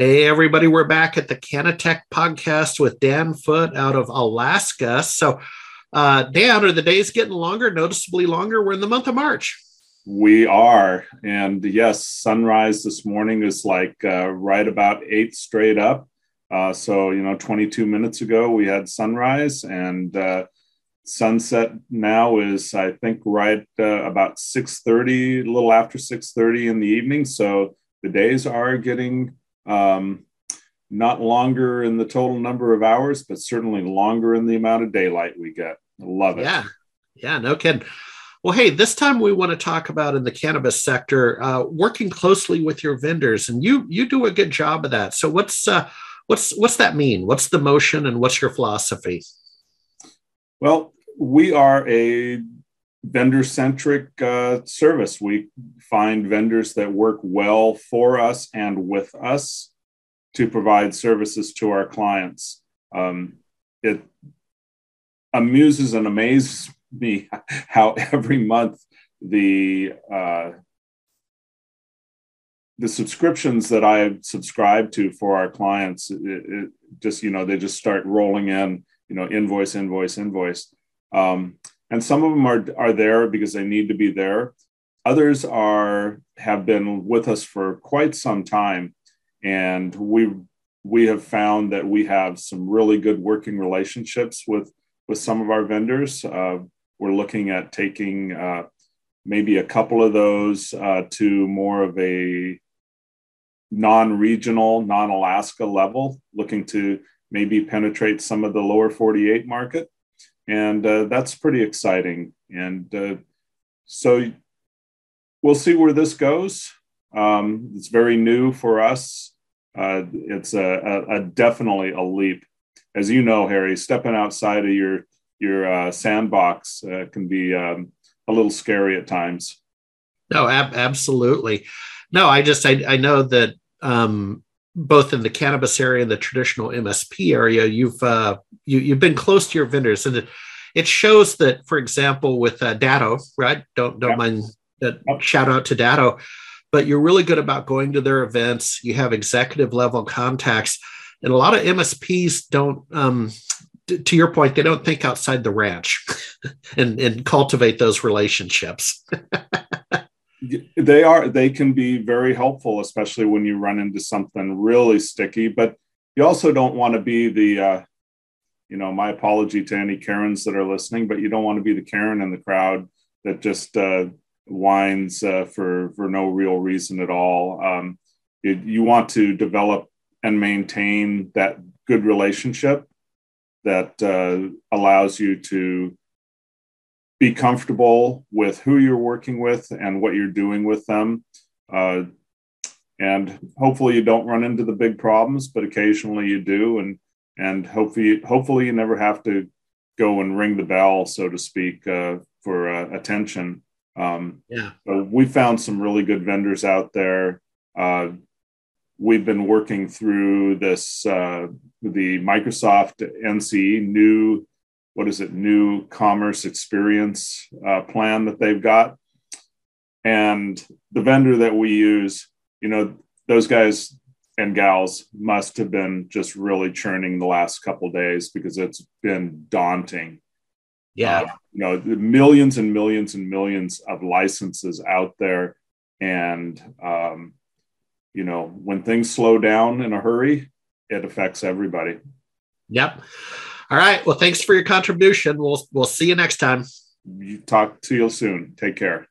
Hey, everybody, we're back at the CannaTech podcast with Dan Foote out of Alaska. So, uh, Dan, are the days getting longer, noticeably longer? We're in the month of March. We are. And yes, sunrise this morning is like uh, right about eight straight up. Uh, so, you know, 22 minutes ago, we had sunrise and uh, sunset now is, I think, right uh, about 6.30, a little after 6.30 in the evening. So the days are getting um, not longer in the total number of hours, but certainly longer in the amount of daylight we get. Love it. Yeah. Yeah, no kidding. Well, hey, this time we want to talk about in the cannabis sector, uh, working closely with your vendors, and you you do a good job of that. So, what's uh, what's what's that mean? What's the motion, and what's your philosophy? Well, we are a vendor centric uh, service. We find vendors that work well for us and with us to provide services to our clients. Um, it amuses and amazes me how every month the uh, the subscriptions that I subscribe to for our clients, it, it just you know they just start rolling in, you know, invoice, invoice, invoice. Um, and some of them are are there because they need to be there. Others are have been with us for quite some time. And we we have found that we have some really good working relationships with with some of our vendors. Uh, we're looking at taking uh, maybe a couple of those uh, to more of a non-regional non-alaska level looking to maybe penetrate some of the lower 48 market and uh, that's pretty exciting. And uh, so we'll see where this goes. Um, it's very new for us. Uh, it's a, a, a, definitely a leap, as you know, Harry. Stepping outside of your your uh, sandbox uh, can be um, a little scary at times. No, ab- absolutely. No, I just I, I know that um, both in the cannabis area and the traditional MSP area, you've uh, you, you've been close to your vendors, and it, it shows that, for example, with uh, Datto, right? Don't don't yeah. mind that shout out to Datto, but you're really good about going to their events. You have executive level contacts, and a lot of MSPs don't. Um, to your point, they don't think outside the ranch and, and cultivate those relationships. they are they can be very helpful especially when you run into something really sticky but you also don't want to be the uh, you know my apology to any karens that are listening but you don't want to be the karen in the crowd that just uh, whines uh, for for no real reason at all. Um, it, you want to develop and maintain that good relationship that uh, allows you to be comfortable with who you're working with and what you're doing with them. Uh, and hopefully you don't run into the big problems, but occasionally you do. And, and hopefully, hopefully you never have to go and ring the bell, so to speak, uh, for uh, attention. Um, yeah. we found some really good vendors out there. Uh, we've been working through this, uh, the Microsoft NC new what is it, new commerce experience uh, plan that they've got. And the vendor that we use, you know, those guys and gals must have been just really churning the last couple days because it's been daunting. Yeah. Uh, you know, millions and millions and millions of licenses out there. And, um, you know, when things slow down in a hurry, it affects everybody. Yep. All right. Well, thanks for your contribution. We'll we'll see you next time. You talk to you soon. Take care.